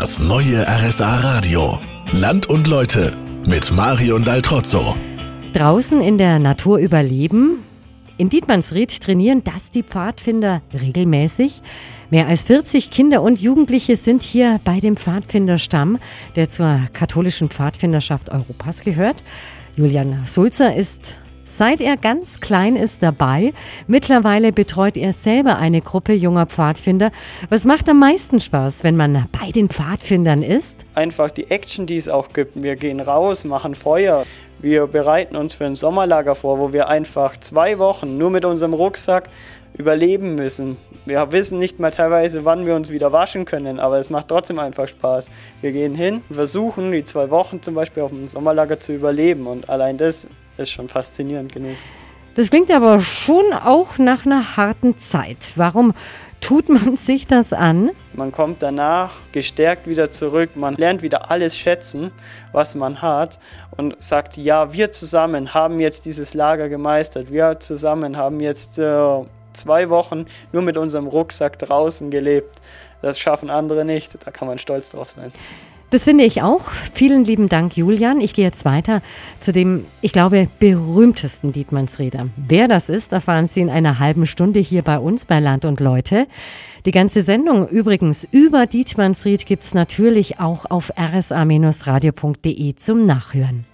Das neue RSA Radio. Land und Leute mit Marion Daltrozzo. Draußen in der Natur überleben. In Dietmannsried trainieren das die Pfadfinder regelmäßig. Mehr als 40 Kinder und Jugendliche sind hier bei dem Pfadfinderstamm, der zur katholischen Pfadfinderschaft Europas gehört. Julian Sulzer ist Seit er ganz klein ist dabei. Mittlerweile betreut er selber eine Gruppe junger Pfadfinder. Was macht am meisten Spaß, wenn man bei den Pfadfindern ist? Einfach die Action, die es auch gibt. Wir gehen raus, machen Feuer. Wir bereiten uns für ein Sommerlager vor, wo wir einfach zwei Wochen nur mit unserem Rucksack überleben müssen. Wir wissen nicht mal teilweise, wann wir uns wieder waschen können, aber es macht trotzdem einfach Spaß. Wir gehen hin, versuchen die zwei Wochen zum Beispiel auf dem Sommerlager zu überleben und allein das ist schon faszinierend genug. Das klingt aber schon auch nach einer harten Zeit. Warum tut man sich das an? Man kommt danach gestärkt wieder zurück, man lernt wieder alles schätzen, was man hat und sagt, ja, wir zusammen haben jetzt dieses Lager gemeistert, wir zusammen haben jetzt äh, zwei Wochen nur mit unserem Rucksack draußen gelebt. Das schaffen andere nicht, da kann man stolz drauf sein. Das finde ich auch. Vielen lieben Dank, Julian. Ich gehe jetzt weiter zu dem, ich glaube, berühmtesten Dietmannsräder. Wer das ist, erfahren Sie in einer halben Stunde hier bei uns bei Land und Leute. Die ganze Sendung übrigens über Dietmannsried gibt es natürlich auch auf rsa-radio.de zum Nachhören.